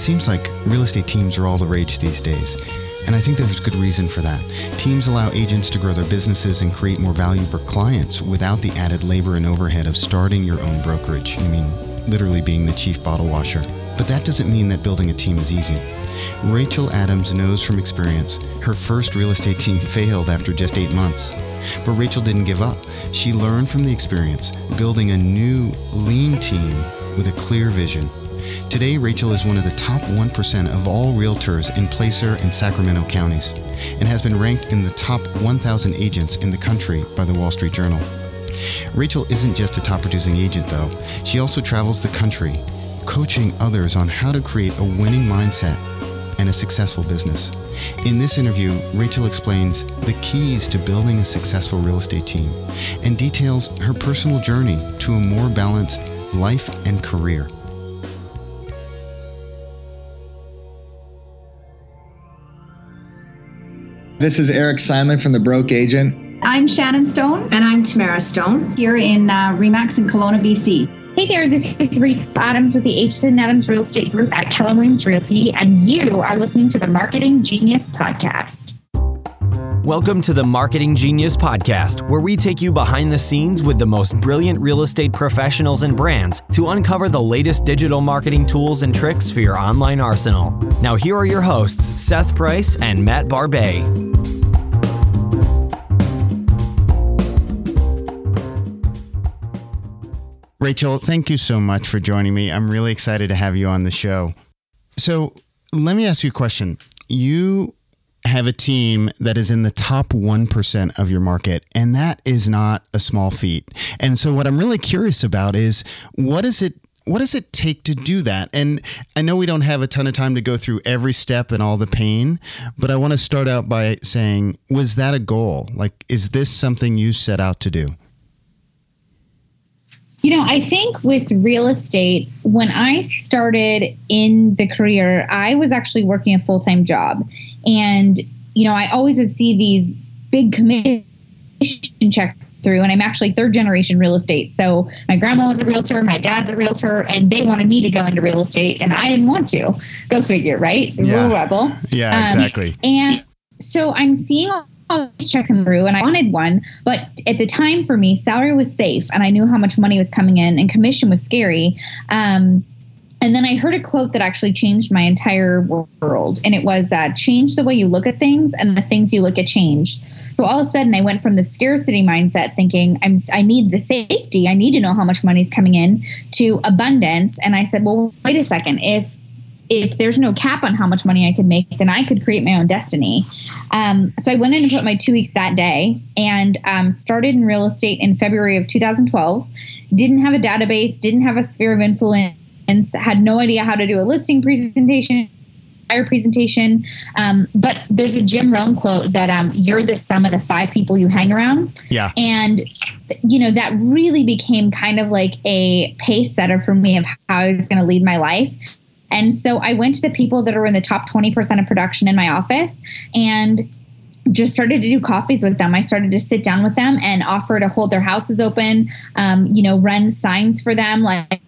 It seems like real estate teams are all the rage these days. And I think there's good reason for that. Teams allow agents to grow their businesses and create more value for clients without the added labor and overhead of starting your own brokerage. I mean, literally being the chief bottle washer. But that doesn't mean that building a team is easy. Rachel Adams knows from experience her first real estate team failed after just eight months. But Rachel didn't give up. She learned from the experience, building a new, lean team with a clear vision. Today, Rachel is one of the top 1% of all realtors in Placer and Sacramento counties and has been ranked in the top 1,000 agents in the country by the Wall Street Journal. Rachel isn't just a top producing agent, though. She also travels the country, coaching others on how to create a winning mindset and a successful business. In this interview, Rachel explains the keys to building a successful real estate team and details her personal journey to a more balanced life and career. This is Eric Simon from The Broke Agent. I'm Shannon Stone. And I'm Tamara Stone. Here in uh, Remax in Kelowna, BC. Hey there, this is Reed Adams with the Aitchison Adams Real Estate Group at Keller Williams Realty, and you are listening to the Marketing Genius Podcast. Welcome to the Marketing Genius Podcast, where we take you behind the scenes with the most brilliant real estate professionals and brands to uncover the latest digital marketing tools and tricks for your online arsenal. Now, here are your hosts, Seth Price and Matt Barba. Rachel, thank you so much for joining me. I'm really excited to have you on the show. So, let me ask you a question. You have a team that is in the top 1% of your market, and that is not a small feat. And so, what I'm really curious about is what is it? What does it take to do that? And I know we don't have a ton of time to go through every step and all the pain, but I want to start out by saying, was that a goal? Like, is this something you set out to do? You know, I think with real estate, when I started in the career, I was actually working a full time job. And, you know, I always would see these big commission checks through, and I'm actually third generation real estate. So my grandma was a realtor, my dad's a realtor, and they wanted me to go into real estate, and I didn't want to. Go figure, right? Yeah. Little rebel. Yeah, Um, exactly. And so I'm seeing all these checks come through, and I wanted one, but at the time for me, salary was safe, and I knew how much money was coming in, and commission was scary. Um, and then I heard a quote that actually changed my entire world, and it was uh, "Change the way you look at things, and the things you look at change." So all of a sudden, I went from the scarcity mindset, thinking I'm I need the safety, I need to know how much money is coming in, to abundance, and I said, well, wait a second, if if there's no cap on how much money I could make, then I could create my own destiny. Um, so I went in and put my two weeks that day and um, started in real estate in February of 2012. Didn't have a database, didn't have a sphere of influence, had no idea how to do a listing presentation. entire Presentation, um, but there's a Jim Rohn quote that um, you're the sum of the five people you hang around. Yeah. And, you know, that really became kind of like a pace setter for me of how I was going to lead my life. And so I went to the people that are in the top 20% of production in my office and just started to do coffees with them. I started to sit down with them and offer to hold their houses open, um, you know, run signs for them, like,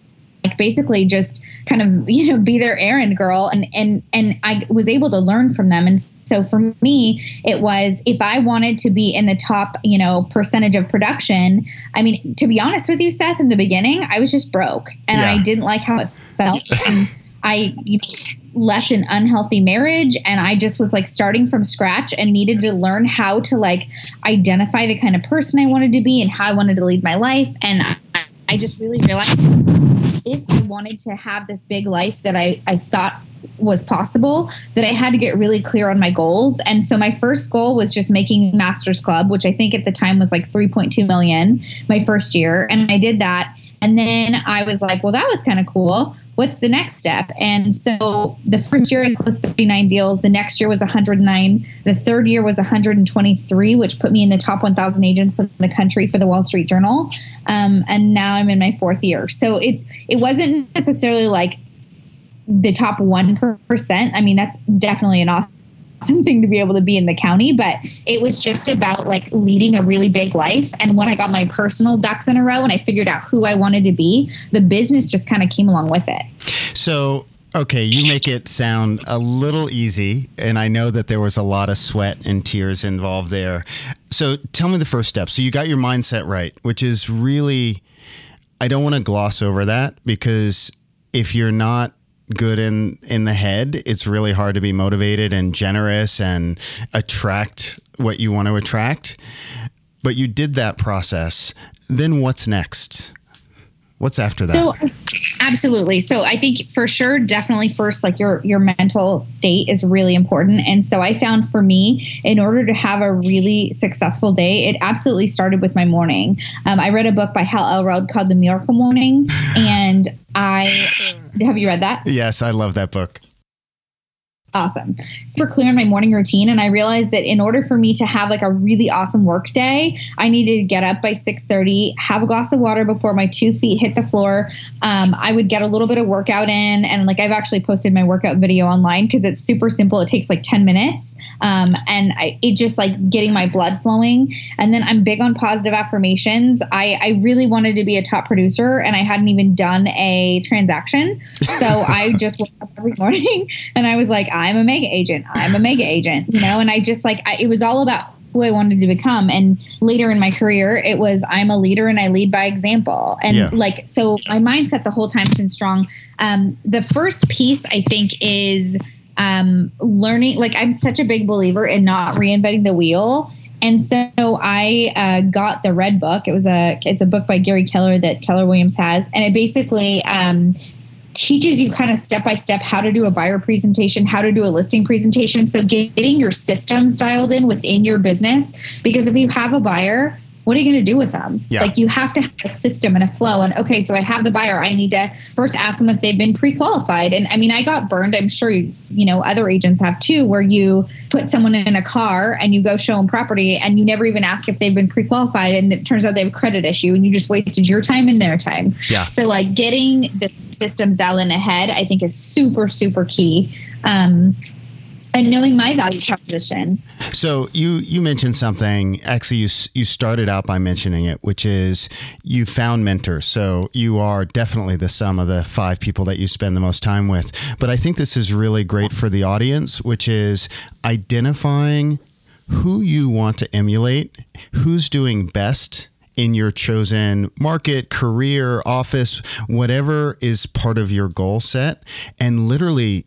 like basically just kind of you know be their errand girl and and and I was able to learn from them and so for me it was if I wanted to be in the top you know percentage of production I mean to be honest with you Seth in the beginning I was just broke and Yeah. I didn't like how it felt I left an unhealthy marriage and I just was like starting from scratch and needed to learn how to like identify the kind of person I wanted to be and how I wanted to lead my life and I, I just really realized if I wanted to have this big life that I, I thought was possible, that I had to get really clear on my goals. And so my first goal was just making Masters Club, which I think at the time was like 3.2 million my first year. And I did that. And then I was like, well, that was kind of cool. What's the next step? And so the first year I closed 39 deals. The next year was 109. The third year was 123, which put me in the top 1,000 agents in the country for the Wall Street Journal. Um, and now I'm in my fourth year. So it it wasn't necessarily like the top one percent. I mean, that's definitely an awesome thing to be able to be in the county, but it was just about like leading a really big life. And when I got my personal ducks in a row and I figured out who I wanted to be, the business just kind of came along with it. So Okay, you make it sound a little easy, and I know that there was a lot of sweat and tears involved there. So tell me the first step. So you got your mindset right, which is really, I don't want to gloss over that because if you're not good in in the head, it's really hard to be motivated and generous and attract what you want to attract. But you did that process. Then what's next? What's after that? So absolutely. So I think for sure, definitely first, like your your mental state is really important. And so I found for me, in order to have a really successful day, it absolutely started with my morning. Um, I read a book by Hal Elrod called The Miracle Morning, and I have you read that? Yes, I love that book awesome. Super clear in my morning routine and i realized that in order for me to have like a really awesome work day i needed to get up by 6.30 have a glass of water before my two feet hit the floor. Um, i would get a little bit of workout in and like i've actually posted my workout video online because it's super simple. It takes like 10 minutes. Um, and I, it just like getting my blood flowing. And then i'm big on positive affirmations. I, I really wanted to be a top producer and i hadn't even done a transaction. So i just woke up every morning and i was like I'm a mega agent. I'm a mega agent, you know, and I just like, I, it was all about who I wanted to become. And later in my career, it was I'm a leader and I lead by example. And yeah. like, so my mindset the whole time has been strong. Um, the first piece I think is um, learning, like, I'm such a big believer in not reinventing the wheel. And so I uh, got the Red Book. It was a it's a book by Gary Keller that Keller Williams has, and it basically um, teaches you kind of step by step how to do a buyer presentation, how to do a listing presentation. So getting your systems dialed in within your business, because if you have a buyer, what are you going to do with them? Yeah. Like you have to have a system and a flow. And okay, so I have the buyer. I need to first ask them if they've been pre-qualified. And I mean, I got burned. I'm sure you, you know other agents have too, where you put someone in a car and you go show them property, and you never even ask if they've been pre-qualified, and it turns out they have a credit issue, and you just wasted your time and their time. Yeah. So like getting the systems dialed in ahead, I think is super super key. Um, and knowing my value proposition. So you you mentioned something. Actually, you you started out by mentioning it, which is you found mentors. So you are definitely the sum of the five people that you spend the most time with. But I think this is really great for the audience, which is identifying who you want to emulate, who's doing best in your chosen market, career, office, whatever is part of your goal set, and literally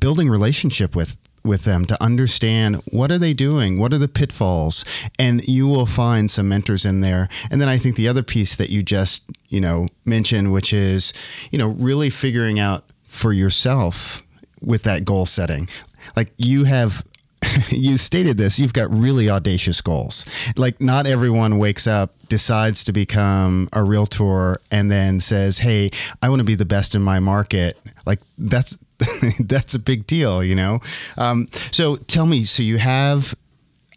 building relationship with with them to understand what are they doing what are the pitfalls and you will find some mentors in there. And then i think the other piece that you just you know mentioned which is you know really figuring out for yourself with that goal setting. Like you have you stated this you've got really audacious goals. Like not everyone wakes up decides to become a realtor and then says hey i want to be the best in my market. Like that's that's a big deal, you know? Um, so tell me, so you have,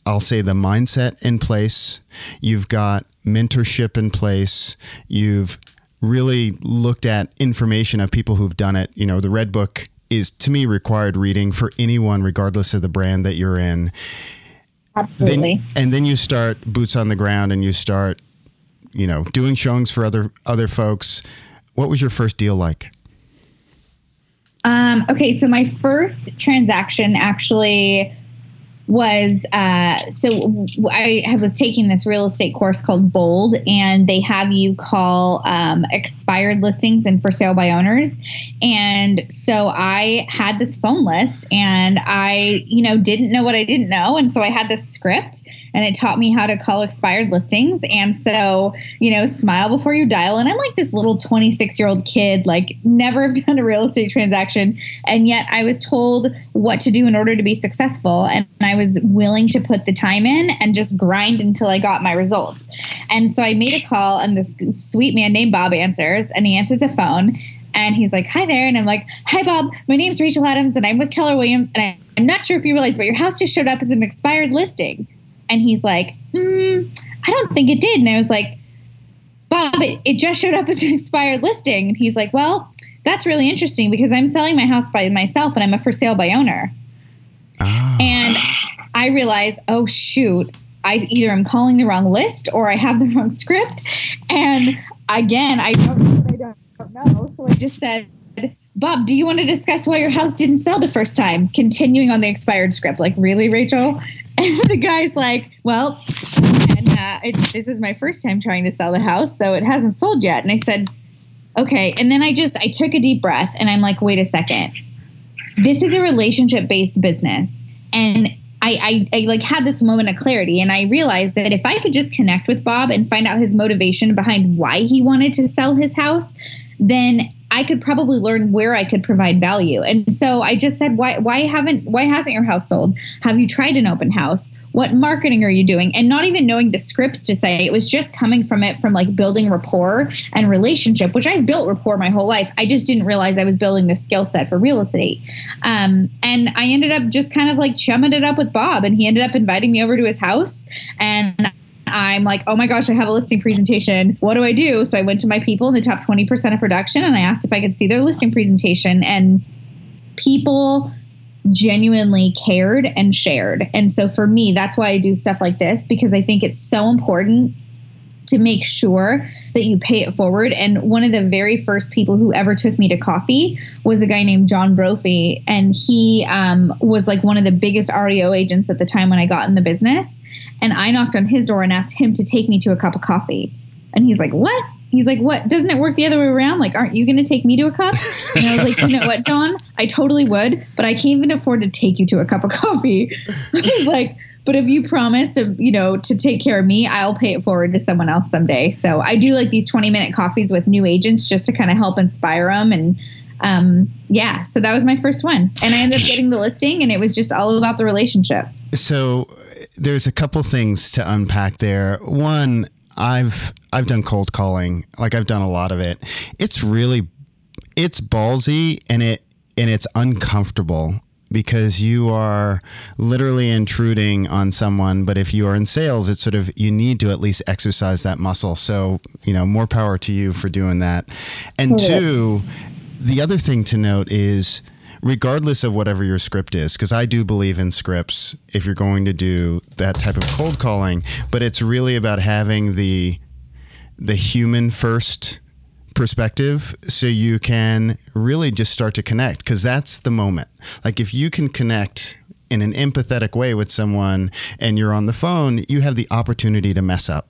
I'll say, the mindset in place, you've got mentorship in place, you've really looked at information of people who've done it. You know, the Red Book is to me required reading for anyone, regardless of the brand that you're in. Absolutely. Then, and then you start boots on the ground and you start, you know, doing showings for other other folks. What was your first deal like? Um, okay, so my first transaction actually was uh, so I was taking this real estate course called Bold, and they have you call um, expired listings and for sale by owners. And so I had this phone list, and I, you know, didn't know what I didn't know, and so I had this script, and it taught me how to call expired listings. And so, you know, smile before you dial. And I'm like this little 26 year old kid, like never have done a real estate transaction, and yet I was told what to do in order to be successful, and I was willing to put the time in and just grind until I got my results. And so I made a call, and this sweet man named Bob answers, and he answers the phone. And he's like, Hi there. And I'm like, Hi, Bob. My name's Rachel Adams, and I'm with Keller Williams. And I, am not sure if you realize, but your house just showed up as an expired listing. And he's like, mm, I don't think it did. And I was like, Bob, it, it just showed up as an expired listing. And he's like, Well, that's really interesting because I'm selling my house by myself and I'm a for sale by owner. Oh. I realize, oh shoot, I either am calling the wrong list or I have the wrong script. And again, I don't know I don't know. So I just said, Bob, do you want to discuss why your house didn't sell the first time? Continuing on the expired script. Like, really, Rachel? And the guy's like, well, and uh, it, this is my first time trying to sell the house, so it hasn't sold yet. And I said, okay. And then I just, I took a deep breath and I'm like, wait a second. This is a relationship based business. And I, I, I, like had this moment of clarity and I realized that if I could just connect with Bob and find out his motivation behind why he wanted to sell his house, then I could probably learn where I could provide value. And so I just said, why why haven't why hasn't your house sold? Have you tried an open house? What marketing are you doing? And not even knowing the scripts to say, it was just coming from it from like building rapport and relationship, which I've built rapport my whole life. I just didn't realize I was building the skill set for real estate. Um, and I ended up just kind of like chumming it up with Bob, and he ended up inviting me over to his house. And I'm like, oh my gosh, I have a listing presentation. What do I do? So I went to my people in the top 20% of production and I asked if I could see their listing presentation. And people genuinely cared and shared. And so for me, that's why I do stuff like this because I think it's so important to make sure that you pay it forward. And one of the very first people who ever took me to coffee was a guy named John Brophy. And he um, was like one of the biggest REO agents at the time when I got in the business. And I knocked on his door and asked him to take me to a cup of coffee. And he's like, What? He's like, What? Doesn't it work the other way around? Like, aren't you going to take me to a cup? And I was like, You know what, John? I totally would, but I can't even afford to take you to a cup of coffee. he's like, but if you promise to, you know, to take care of me, I'll pay it forward to someone else someday. So I do like these 20 minute coffees with new agents just to kind of help inspire them. And um, yeah, so that was my first one. And I ended up getting the listing and it was just all about the relationship. So there's a couple things to unpack there. One, I've I've done cold calling, like I've done a lot of it. It's really it's ballsy and it and it's uncomfortable because you are literally intruding on someone but if you are in sales it's sort of you need to at least exercise that muscle so you know more power to you for doing that and two the other thing to note is regardless of whatever your script is, because I do believe in scripts if you're going to do that type of cold calling, but it's really about having the the human first perspective so you can really just start to connect because that's the moment. Like if you can connect in an empathetic way with someone and you're on the phone, you have the opportunity to mess up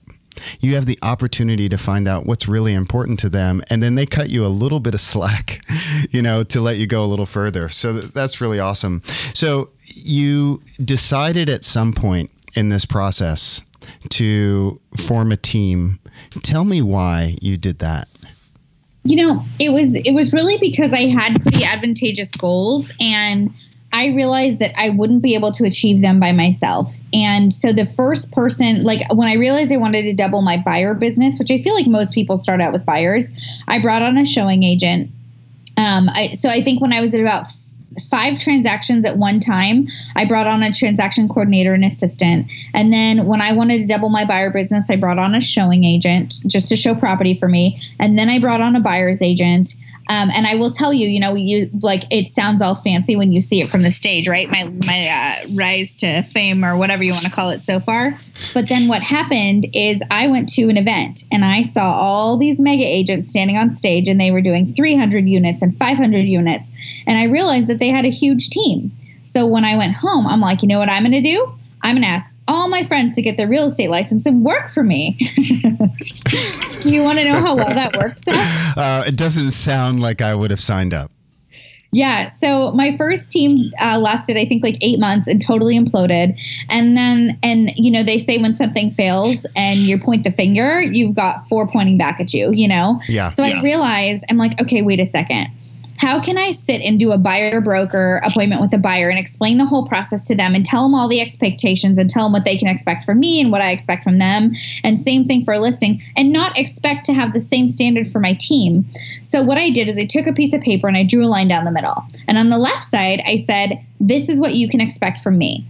you have the opportunity to find out what's really important to them and then they cut you a little bit of slack you know to let you go a little further. So that's really awesome. So you decided at some point in this process to form a team. Tell me why you did that. You know it was it was really because i had pretty advantageous goals and I realized that I wouldn't be able to achieve them by myself. And so the first person, like when I realized I wanted to double my buyer business, which I feel like most people start out with buyers, I brought on a showing agent. Um, I, so I think when I was at about five transactions at one time. I brought on a transaction coordinator and assistant. And then when I wanted to double my buyer business, I brought on a showing agent just to show property for me. And then I brought on a buyer's agent. Um, and I will tell you, you know, you like it sounds all fancy when you see it from the stage, right? My my uh, rise to fame or whatever you want to call it so far. But then what happened is I went to an event and I saw all these mega agents standing on stage and they were doing 300 units and 500 units, and I realized that they had a huge team. So when I went home, I'm like, you know what I'm going to do? I'm going to ask all my friends to get their real estate license and work for me. Do you want to know how well that works? Uh, it doesn't sound like I would have signed up. Yeah. So my first team uh, lasted, I think, like eight months and totally imploded. And then, and you know, they say when something fails and you point the finger, you've got four pointing back at you, you know? Yeah. So yeah. I realized, I'm like, okay, wait a second how can I sit and do a buyer broker appointment with a buyer and explain the whole process to them and tell them all the expectations and tell them what they can expect from me and what I expect from them? And same thing for a listing and not expect to have the same standard for my team. So, what I did is I took a piece of paper and I drew a line down the middle. And on the left side, I said, This is what you can expect from me.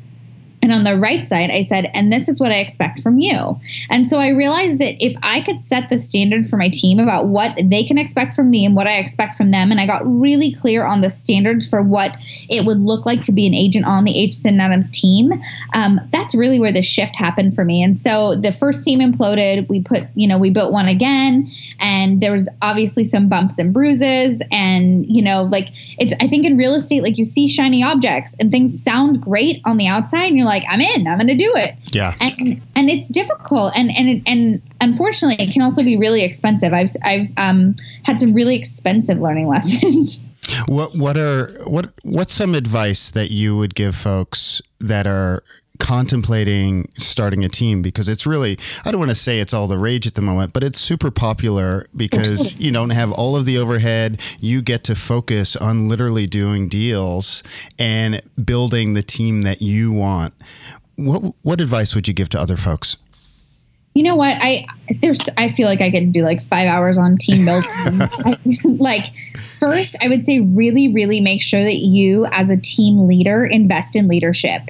And on the right side, I said, and this is what I expect from you. And so I realized that if I could set the standard for my team about what they can expect from me and what I expect from them, and I got really clear on the standards for what it would look like to be an agent on the Aitchison Adams team, um, that's really where the shift happened for me. And so the first team imploded. We put, you know, we built one again, and there was obviously some bumps and bruises. And, you know, like it's, I think in real estate, like you see shiny objects and things sound great on the outside, and you're like, I'm in, I'm going to do it. Yeah. And and it's difficult, and and and unfortunately, it can also be really expensive. I've I've um, had some really expensive learning lessons. What what are what what's some advice that you would give folks that are contemplating starting a team because it's really I don't want to say it's all the rage at the moment, but it's super popular because you don't have all of the overhead. You get to focus on literally doing deals and building the team that you want. What what advice would you give to other folks? You know what? I there's I feel like I could do like five hours on team building. like first, I would say really, really make sure that you as a team leader invest in leadership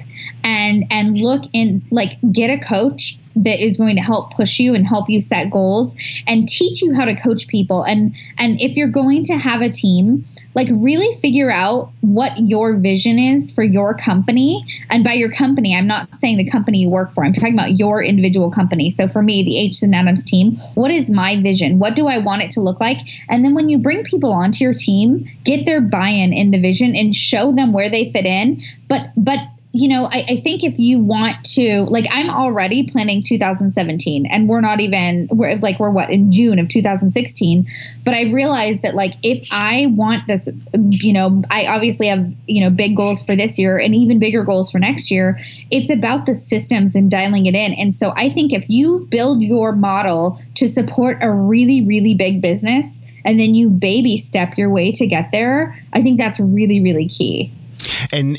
and and look in like get a coach that is going to help push you and help you set goals and teach you how to coach people. And and if you're going to have a team like really figure out what your vision is for your company. And by your company i'm not saying the company you work for. I'm talking about your individual company. So for me the Aitchison Adams team what is my vision? What do i want it to look like? And then when you bring people onto your team get their buy-in in the vision and show them where they fit in. But but you know, I, I, think if you want to, like, I'm already planning 2017, and we're not even, we're like, we're what, in June of 2016. But I realized that, like, if I want this, you know, I obviously have, you know, big goals for this year and even bigger goals for next year. It's about the systems and dialing it in. And so I think if you build your model to support a really, really big business, and then you baby step your way to get there, I think that's really, really key. And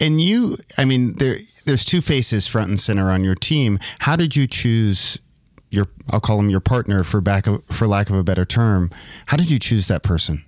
and you, I mean, there there's two faces front and center on your team. How did you choose your? I'll call him your partner for back of, for lack of a better term. How did you choose that person?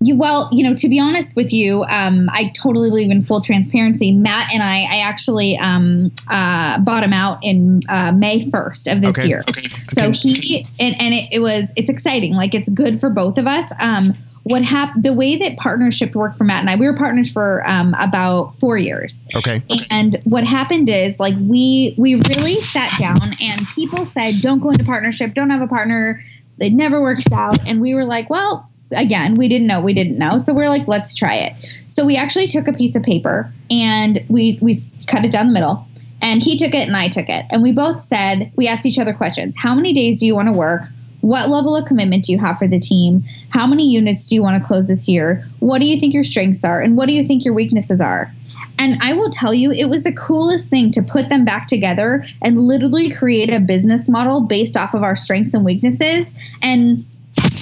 You, well, you know, to be honest with you, um, I totally believe in full transparency. Matt and I, I actually um, uh, bought him out in uh, May 1st of this okay. year. Okay. So okay. he, and, and it, it, was, it's exciting. Like it's good for both of us. Um, what happened the way that partnership worked for matt and i we were partners for um, about four years. Okay. And what happened is like we we really sat down and people said don't go into partnership. Don't have a partner. It never works out. And we were like well again we didn't know we didn't know. So we are like let's try it. So we actually took a piece of paper and we we cut it down the middle. And he took it and i took it. And we both said we asked each other questions. How many days do you want to work what level of commitment do you have for the team? How many units do you want to close this year? What do you think your strengths are? And what do you think your weaknesses are? And I will tell you, it was the coolest thing to put them back together and literally create a business model based off of our strengths and weaknesses. And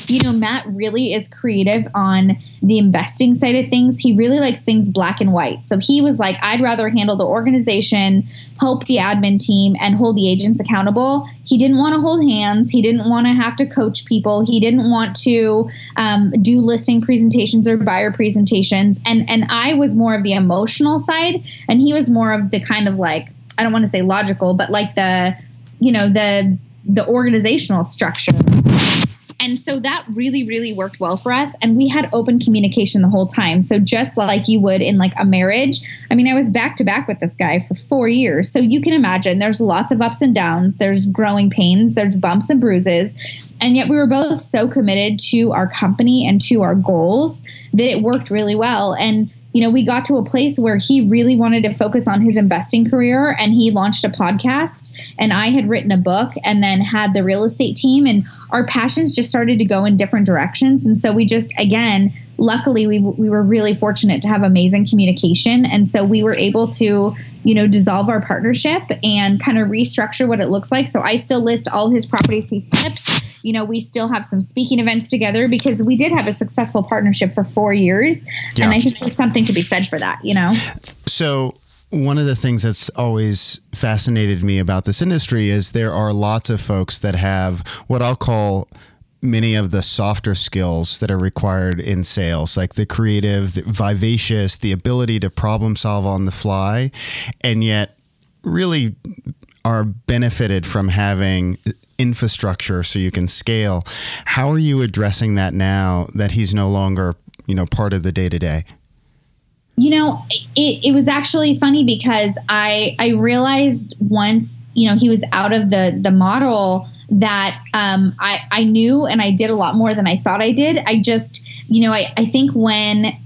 you know, Matt really is creative on the investing side of things. He really likes things black and white. So he was like, I'd rather handle the organization, help the admin team, and hold the agents accountable. He didn't want to hold hands. He didn't want to have to coach people. He didn't want to um, do listing presentations or buyer presentations. And and I was more of the emotional side, and he was more of the kind of like I don't want to say logical, but like the you know the the organizational structure and so that really, really worked well for us. And we had open communication the whole time. So just like you would in like a marriage, I mean, I was back to back with this guy for four years. So you can imagine there's lots of ups and downs, there's growing pains, there's bumps and bruises. And yet we were both so committed to our company and to our goals that it worked really well. And you know, we got to a place where he really wanted to focus on his investing career and he launched a podcast and I had written a book and then had the real estate team and our passions just started to go in different directions. And so we just again luckily we, we were really fortunate to have amazing communication. And so we were able to you know dissolve our partnership and kind of restructure what it looks like. So i still list all his property flips you know, we still have some speaking events together because we did have a successful partnership for four years. Yeah. And I think there's something to be said for that, you know? So, one of the things that's always fascinated me about this industry is there are lots of folks that have what I'll call many of the softer skills that are required in sales, like the creative, the vivacious, the ability to problem solve on the fly. And yet, really are benefited from having infrastructure so you can scale. How are you addressing that now that he's no longer, you know, part of the day to day? You know, it, it was actually funny because I I realized once you know he was out of the the model that um, I I knew and I did a lot more than I thought I did. I just you know I I think when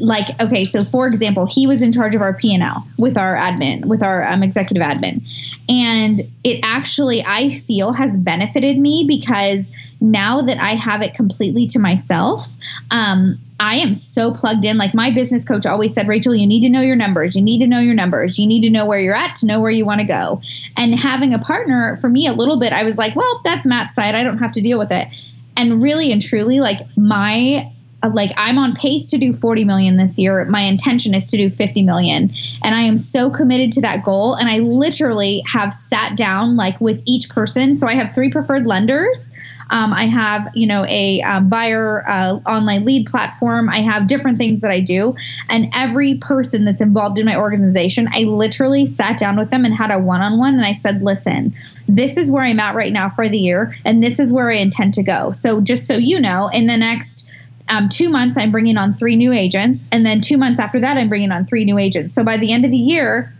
like okay so for example he was in charge of our p&l with our admin with our um, executive admin. And it actually i feel has benefited me because now that i have it completely to myself um, i am so plugged in. Like my business coach always said rachel you need to know your numbers. You need to know your numbers. You need to know where you're at to know where you want to go. And having a partner for me a little bit i was like well that's matt's side. I don't have to deal with it. And really and truly like my like I'm on pace to do 40 million this year. My intention is to do 50 million. And I am so committed to that goal. And I literally have sat down like with each person. So I have three preferred lenders. Um, I have, you know, a um, buyer uh, online lead platform. I have different things that I do. And every person that's involved in my organization, I literally sat down with them and had a one on one. And I said, listen, this is where I'm at right now for the year. And this is where I intend to go. So just so you know, in the next um, two months, I'm bringing on three new agents. And then two months after that, I'm bringing on three new agents. So by the end of the year,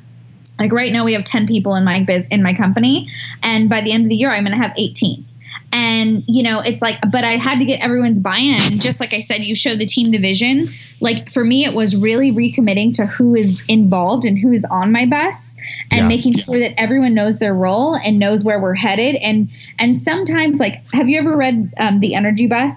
like right now, we have 10 people in my biz in my company. And by the end of the year, I'm going to have 18 and you know it's like but i had to get everyone's buy-in just like i said you show the team the vision like for me it was really recommitting to who is involved and who is on my bus and yeah. making sure that everyone knows their role and knows where we're headed and and sometimes like have you ever read um, the energy bus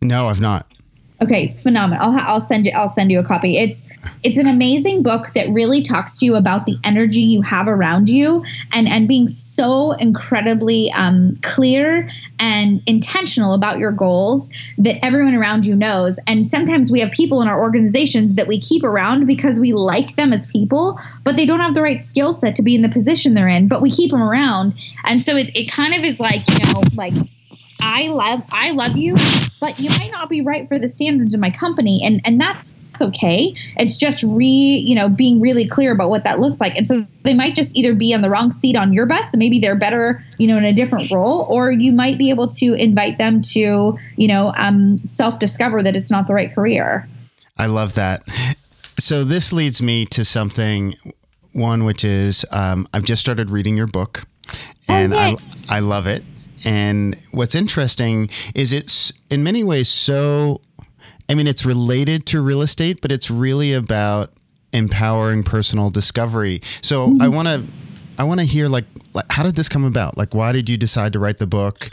no i've not Okay, phenomenal. I'll, I'll send you. I'll send you a copy. It's it's an amazing book that really talks to you about the energy you have around you and and being so incredibly um, clear and intentional about your goals that everyone around you knows. And sometimes we have people in our organizations that we keep around because we like them as people, but they don't have the right skill set to be in the position they're in. But we keep them around, and so it it kind of is like you know like I love I love you, but you might not be right for the standards of my company, and and that's okay. It's just re you know being really clear about what that looks like, and so they might just either be on the wrong seat on your bus, and maybe they're better you know in a different role, or you might be able to invite them to you know um, self discover that it's not the right career. I love that. So this leads me to something one which is um, I've just started reading your book, and oh, I I love it. And what's interesting is it's in many ways so, I mean, it's related to real estate, but it's really about empowering personal discovery. So mm-hmm. I want to, I want to hear like, like, how did this come about? Like, why did you decide to write the book?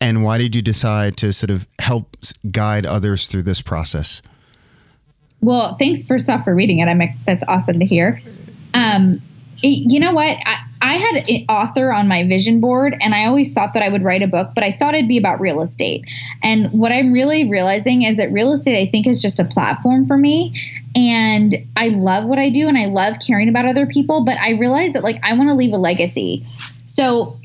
And why did you decide to sort of help guide others through this process? Well, thanks first off for reading it. I'm that's awesome to hear. Um, you know what? I, I had an author on my vision board, and I always thought that I would write a book, but I thought it'd be about real estate. And what I'm really realizing is that real estate, I think, is just a platform for me. And I love what I do, and I love caring about other people, but I realize that, like, I want to leave a legacy. So,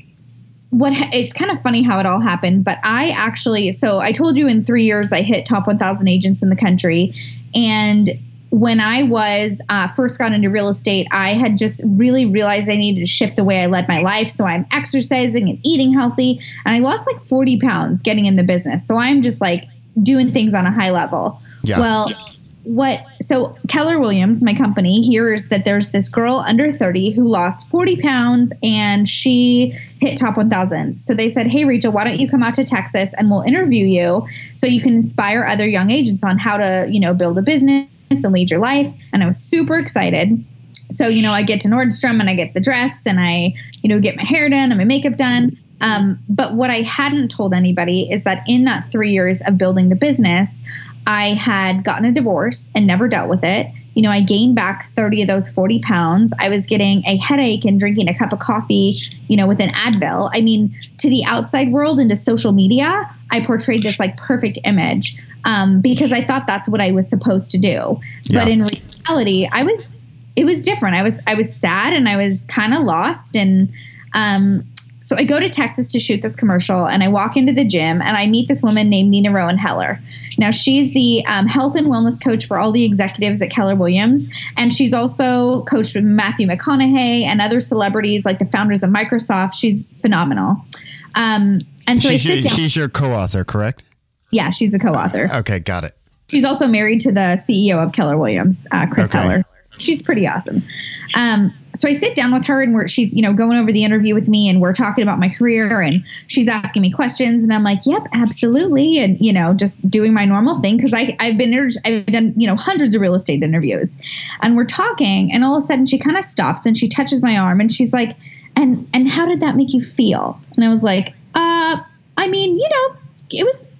what it's kind of funny how it all happened, but I actually, so I told you in three years I hit top 1,000 agents in the country. And when I was uh, first got into real estate, I had just really realized I needed to shift the way I led my life. So I'm exercising and eating healthy, and I lost like 40 pounds getting in the business. So I'm just like doing things on a high level. Yeah. Well, what so Keller Williams, my company, hears that there's this girl under 30 who lost 40 pounds and she hit top 1000. So they said, Hey, Rachel, why don't you come out to Texas and we'll interview you so you can inspire other young agents on how to, you know, build a business and lead your life. And I was super excited. So, you know, I get to Nordstrom and I get the dress and I, you know, get my hair done and my makeup done. Um, but what I hadn't told anybody is that in that three years of building the business, I had gotten a divorce and never dealt with it. You know, I gained back 30 of those 40 pounds. I was getting a headache and drinking a cup of coffee, you know, with an Advil. I mean, to the outside world and to social media, I portrayed this like perfect image um, because I thought that's what I was supposed to do. Yeah. But in reality, I was it was different. I was I was sad and I was kind of lost and um, so I go to Texas to shoot this commercial and I walk into the gym and I meet this woman named Nina Rowan Heller. Now, she's the um, health and wellness coach for all the executives at Keller Williams. And she's also coached with Matthew McConaughey and other celebrities like the founders of Microsoft. She's phenomenal. Um, and so she's, I sit your, down. she's your co-author, correct? Yeah, she's a co author. Okay, got it. She's also married to the CEO of Keller Williams, uh, Chris Okay. Heller. She's pretty awesome. Um, so I sit down with her and we're, she's, you know, going over the interview with me and we're talking about my career and she's asking me questions and I'm like, yep, absolutely. And, you know, just doing my normal thing. Cause I, I've been, I've done, you know, hundreds of real estate interviews and we're talking and all of a sudden she kind of stops and she touches my arm and she's like, and, and how did that make you feel? And I was like, uh, I mean, you know, it was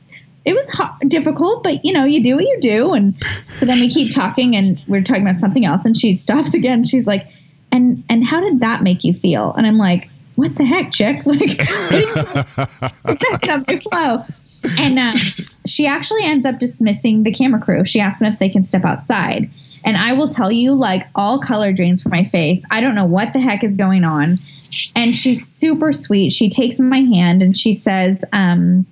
it was difficult, but you know, you do what you do. And so then we keep talking and we're talking about something else. And she stops again. She's like, and, and how did that make you feel? And I'm like, what the heck, chick? Like, that's not flow. And um, she actually ends up dismissing the camera crew. She asks them if they can step outside. And I will tell you, like, all color drains from my face. I don't know what the heck is going on. And she's super sweet. She takes my hand and she says, um,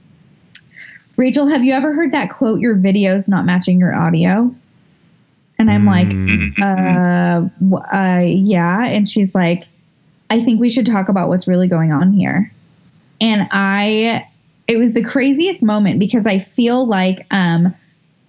Rachel, have you ever heard that quote, your video's not matching your audio? And I'm like, uh, uh, yeah. And she's like, I think we should talk about what's really going on here. And I, it was the craziest moment because I feel like, um,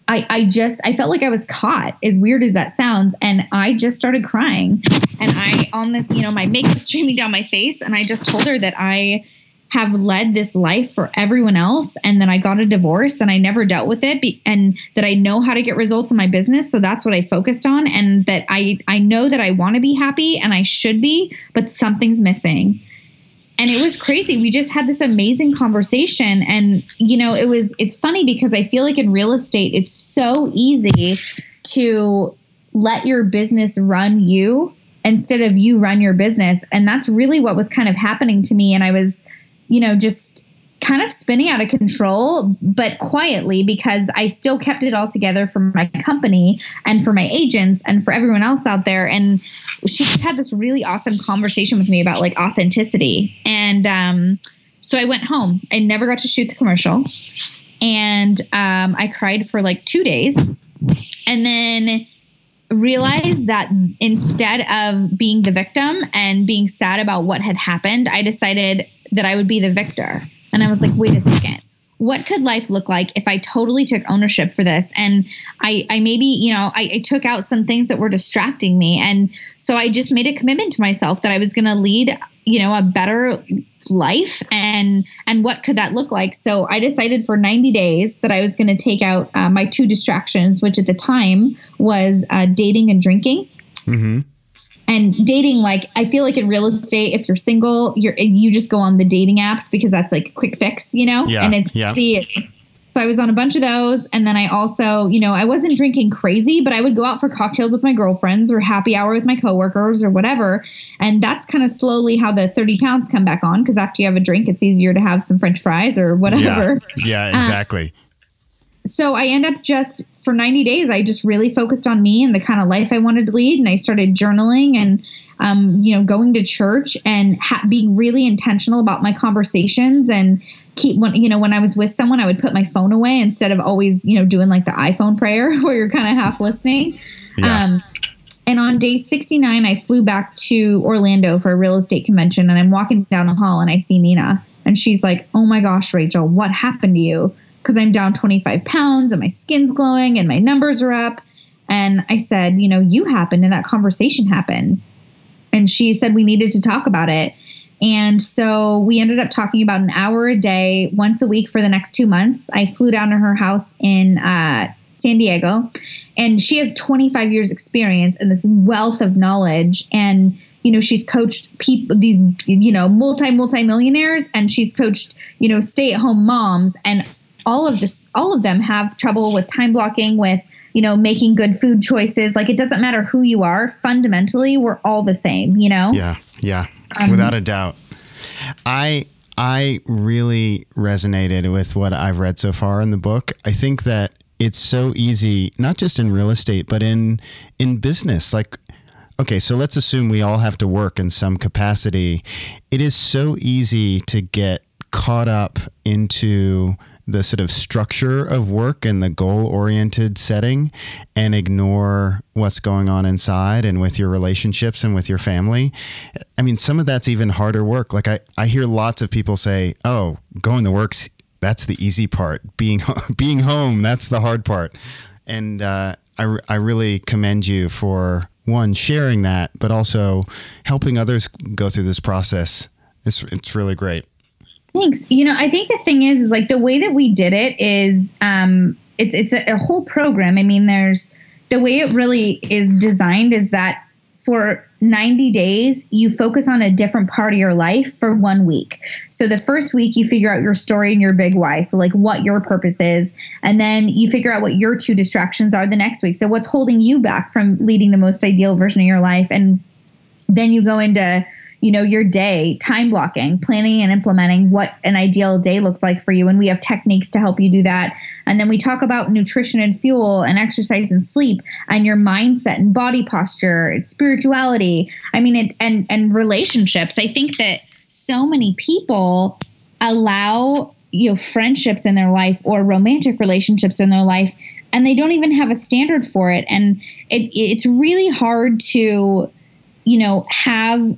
I, I just I felt like I was caught, as weird as that sounds, and I just started crying. And I on the you know my makeup streaming down my face, and I just told her that I have led this life for everyone else, and then I got a divorce and I never dealt with it, be, and that I know how to get results in my business, so that's what I focused on, and that I I know that I want to be happy and I should be, but something's missing. And it was crazy we just had this amazing conversation and you know it was it's funny because i feel like in real estate it's so easy to let your business run you instead of you run your business and that's really what was kind of happening to me and i was you know just kind of spinning out of control but quietly because i still kept it all together for my company and for my agents and for everyone else out there. And she just had this really awesome conversation with me about like authenticity. And um, so i went home. I never got to shoot the commercial. And um, i cried for like two days. And then realized that instead of being the victim and being sad about what had happened i decided that i would be the victor. And i was like wait a second. What could life look like if I totally took ownership for this? And I, I maybe, you know, I, I took out some things that were distracting me. And so I just made a commitment to myself that I was going to lead, you know, a better life. And and what could that look like? So i decided for 90 days that i was going to take out uh, my two distractions which at the time was uh, dating and drinking and dating like i feel like in real estate if you're single you're you just go on the dating apps because that's like a quick fix you know Yeah, and it's yeah. the so i was on a bunch of those and then i also you know i wasn't drinking crazy but i would go out for cocktails with my girlfriends or happy hour with my coworkers or whatever and that's kind of slowly how the 30 pounds come back on because after you have a drink it's easier to have some french fries or whatever yeah, Uh, exactly. So I end up just for 90 days, I just really focused on me and the kind of life I wanted to lead. And I started journaling and, um, you know, going to church and ha- being really intentional about my conversations and keep when, you know, when I was with someone, I would put my phone away instead of always, you know, doing like the iPhone prayer where you're kind of half listening. Yeah. Um, and on day 69, I flew back to Orlando for a real estate convention. And I'm walking down the hall and I see Nina. And she's like, Oh my gosh, Rachel, what happened to you? Because I'm down 25 pounds and my skin's glowing and my numbers are up. And I said, You know, you happened and that conversation happened. And she said we needed to talk about it. And so we ended up talking about an hour a day, once a week for the next two months. I flew down to her house in uh, San Diego, and she has 25 years experience and this wealth of knowledge. And you know, she's coached people, these you know, multi multi millionaires, and she's coached you know, stay at home moms, and all of this, all of them have trouble with time blocking, with you know, making good food choices. Like it doesn't matter who you are. Fundamentally, we're all the same. You know. Yeah, yeah, Um, without a doubt. I I really resonated with what I've read so far in the book. I think that it's so easy, not just in real estate, but in in business. Like, okay, so let's assume we all have to work in some capacity. It is so easy to get caught up into the sort of structure of work and the goal oriented setting and ignore what's going on inside and with your relationships and with your family. I mean, some of that's even harder work. Like I, I hear lots of people say, oh, going to work's that's the easy part. Being being home, that's the hard part. And uh, I, I really commend you for one sharing that, but also helping others go through this process. It's it's really great. Thanks. You know, I think the thing is, is like the way that we did it is, um, it's it's a, a whole program. I mean, there's the way it really is designed is that for 90 days, you focus on a different part of your life for one week. So the first week, you figure out your story and your big why. So, like what your purpose is. And then you figure out what your two distractions are the next week. So, what's holding you back from leading the most ideal version of your life? And then you go into you know your day time blocking planning and implementing what an ideal day looks like for you. And we have techniques to help you do that. And then we talk about nutrition and fuel and exercise and sleep and your mindset and body posture spirituality. I mean and and relationships. I think that so many people allow you know friendships in their life or romantic relationships in their life and they don't even have a standard for it. And it, it's really hard to you know have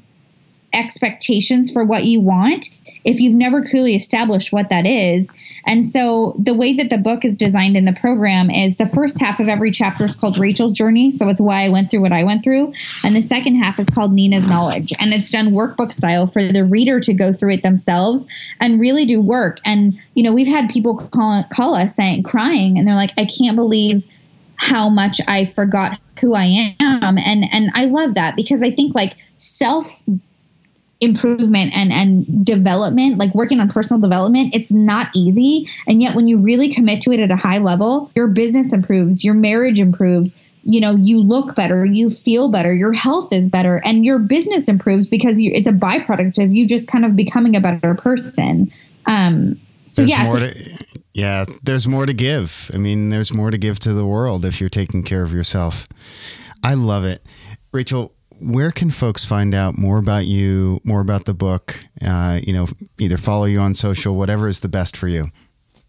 expectations for what you want if you've never clearly established what that is. And so the way that the book is designed in the program is the first half of every chapter is called Rachel's Journey. So it's why I went through what I went through. And the second half is called Nina's Knowledge. And it's done workbook style for the reader to go through it themselves and really do work. And, you know, we've had people call, call us saying, crying, and they're like, I can't believe how much I forgot who I am. And and I love that because I think like self improvement and and development like working on personal development it's not easy. And yet when you really commit to it at a high level your business improves your marriage improves you know you look better you feel better your health is better and your business improves because you, it's a byproduct of you just kind of becoming a better person. Um so there's yeah more so- to, yeah there's more to give. I mean there's more to give to the world if you're taking care of yourself. I love it. Rachel where can folks find out more about you, more about the book? Uh, you know, either follow you on social, whatever is the best for you.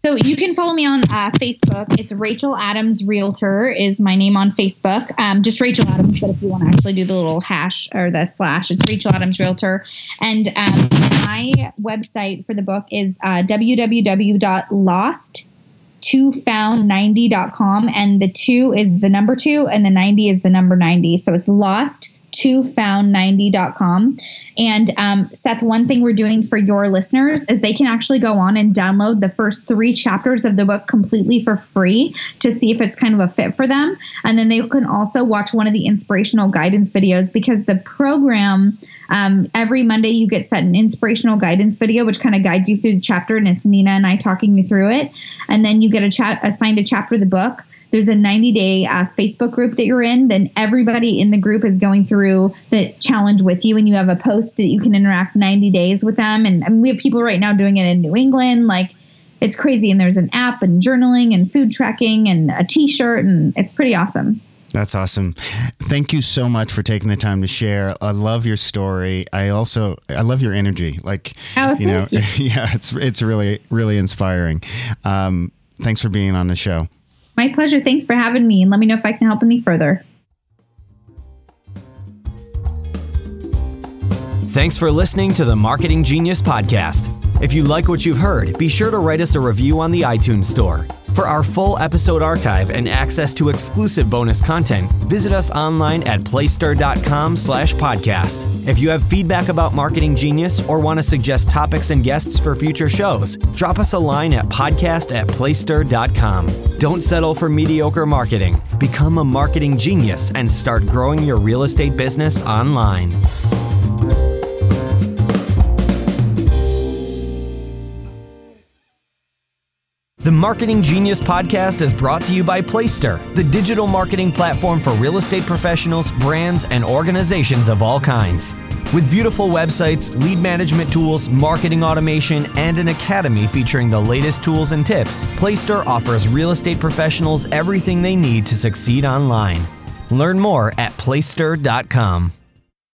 So you can follow me on uh, Facebook. It's Rachel Adams Realtor is my name on Facebook. Um, just Rachel Adams, but if you want to actually do the little hash or the slash, it's Rachel Adams Realtor. And um, my website for the book is uh, www.lost found90.com and the two is the number two and the 90 is the number 90 so it's lost to found90.com. And um, Seth, one thing we're doing for your listeners is they can actually go on and download the first three chapters of the book completely for free to see if it's kind of a fit for them. And then they can also watch one of the inspirational guidance videos because the program, um, every Monday, you get set an inspirational guidance video, which kind of guides you through the chapter. And it's Nina and I talking you through it. And then you get a chat assigned a chapter of the book there's a 90 day uh, Facebook group that you're in, then everybody in the group is going through the challenge with you, and you have a post that you can interact 90 days with them. And, and we have people right now doing it in New England, like it's crazy. And there's an app and journaling and food tracking and a T-shirt, and it's pretty awesome. That's awesome. Thank you so much for taking the time to share. I love your story. I also I love your energy. Like oh, you know, you. yeah, it's it's really really inspiring. Um, thanks for being on the show. My pleasure. Thanks for having me, and let me know if I can help any further. Thanks for listening to the Marketing Genius Podcast. If you like what you've heard, be sure to write us a review on the iTunes Store. For our full episode archive and access to exclusive bonus content, visit us online at placester.com slash podcast. If you have feedback about Marketing Genius or want to suggest topics and guests for future shows, drop us a line at podcast at placester.com. Don't settle for mediocre marketing. Become a marketing genius and start growing your real estate business online. Marketing Genius podcast is brought to you by Placester, the digital marketing platform for real estate professionals, brands, and organizations of all kinds. With beautiful websites, lead management tools, marketing automation, and an academy featuring the latest tools and tips, Placester offers real estate professionals everything they need to succeed online. Learn more at placester.com.